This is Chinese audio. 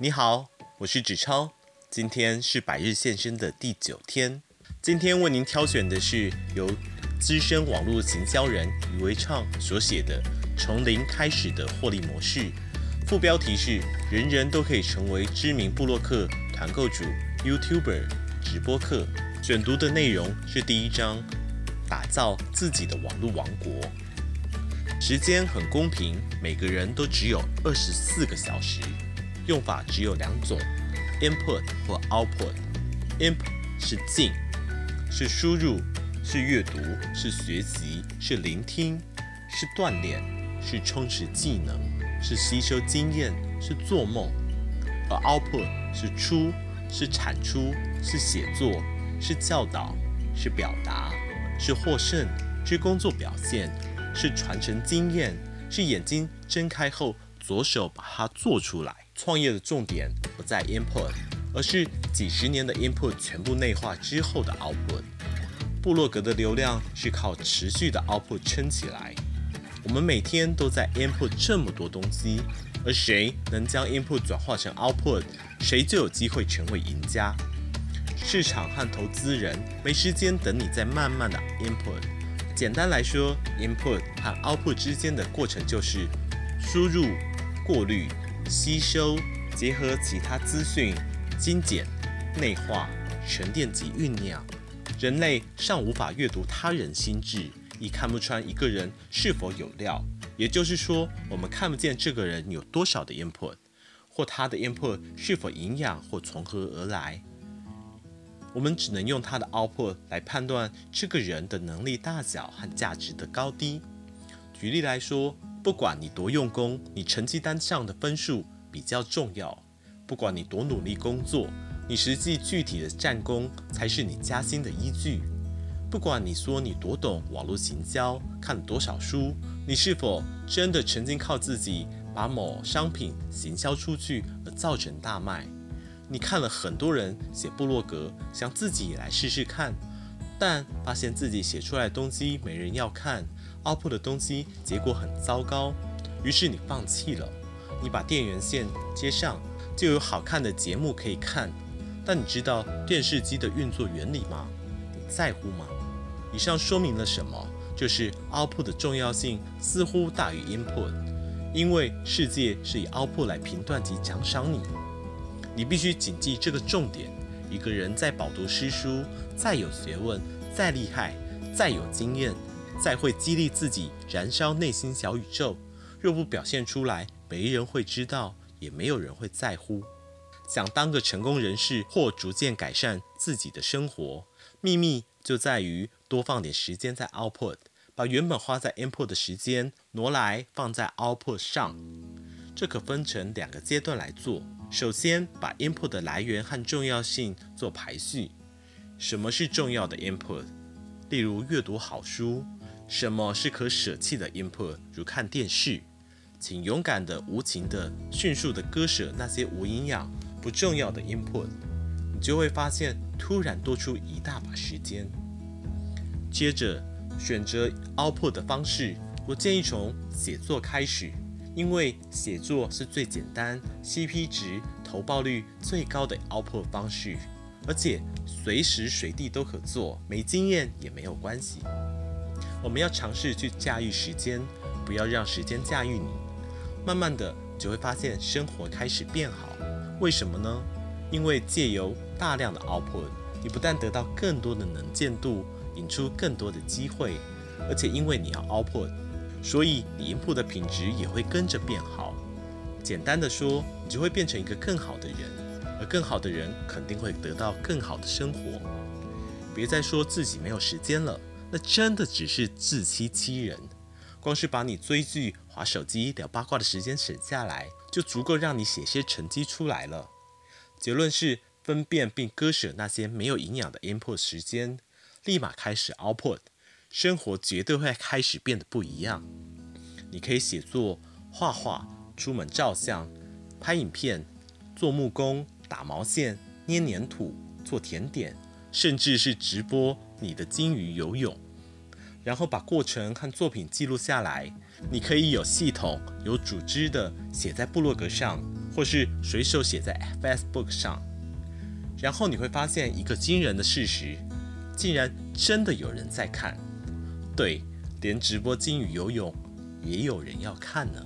你好，我是纸超，今天是百日现身的第九天。今天为您挑选的是由资深网络行销人余维畅所写的《从零开始的获利模式》，副标题是“人人都可以成为知名部落客、团购主、YouTuber、直播客”。选读的内容是第一章，打造自己的网络王国。时间很公平，每个人都只有二十四个小时。用法只有两种：input 或 output。input 是进，是输入，是阅读，是学习，是聆听，是锻炼，是充实技能，是吸收经验，是做梦；而 output 是出，是产出，是写作，是教导，是表达，是获胜，是工作表现，是传承经验，是眼睛睁开后左手把它做出来。创业的重点不在 input，而是几十年的 input 全部内化之后的 output。部落格的流量是靠持续的 output 撑起来。我们每天都在 input 这么多东西，而谁能将 input 转化成 output，谁就有机会成为赢家。市场和投资人没时间等你再慢慢的 input。简单来说，input 和 output 之间的过程就是输入、过滤。吸收，结合其他资讯，精简、内化、沉淀及酝酿。人类尚无法阅读他人心智，亦看不穿一个人是否有料。也就是说，我们看不见这个人有多少的 input，或他的 input 是否营养或从何而来。我们只能用他的 output 来判断这个人的能力大小和价值的高低。举例来说。不管你多用功，你成绩单上的分数比较重要；不管你多努力工作，你实际具体的战功才是你加薪的依据；不管你说你多懂网络行销，看了多少书，你是否真的曾经靠自己把某商品行销出去而造成大卖？你看了很多人写部落格，想自己也来试试看，但发现自己写出来的东西没人要看。Output 的东西结果很糟糕，于是你放弃了。你把电源线接上，就有好看的节目可以看。但你知道电视机的运作原理吗？你在乎吗？以上说明了什么？就是 output 的重要性似乎大于 input，因为世界是以 output 来评断及奖赏你。你必须谨记这个重点。一个人再饱读诗书，再有学问，再厉害，再有经验。再会激励自己燃烧内心小宇宙，若不表现出来，没人会知道，也没有人会在乎。想当个成功人士或逐渐改善自己的生活，秘密就在于多放点时间在 output，把原本花在 input 的时间挪来放在 output 上。这可分成两个阶段来做。首先，把 input 的来源和重要性做排序。什么是重要的 input？例如阅读好书。什么是可舍弃的 input？如看电视，请勇敢的、无情的、迅速的割舍那些无营养、不重要的 input，你就会发现突然多出一大把时间。接着选择 output 的方式，我建议从写作开始，因为写作是最简单、CP 值、投报率最高的 output 方式，而且随时随地都可做，没经验也没有关系。我们要尝试去驾驭时间，不要让时间驾驭你。慢慢的就会发现生活开始变好。为什么呢？因为借由大量的 output，你不但得到更多的能见度，引出更多的机会，而且因为你要 output，所以你 input 的品质也会跟着变好。简单的说，你就会变成一个更好的人，而更好的人肯定会得到更好的生活。别再说自己没有时间了。那真的只是自欺欺人。光是把你追剧、划手机、聊八卦的时间省下来，就足够让你写些成绩出来了。结论是：分辨并割舍那些没有营养的 input 时间，立马开始 output，生活绝对会开始变得不一样。你可以写作、画画、出门照相、拍影片、做木工、打毛线、捏黏土、做甜点，甚至是直播你的鲸鱼游泳。然后把过程和作品记录下来，你可以有系统、有组织的写在部落格上，或是随手写在 Facebook 上，然后你会发现一个惊人的事实，竟然真的有人在看。对，连直播金鱼游泳也有人要看呢。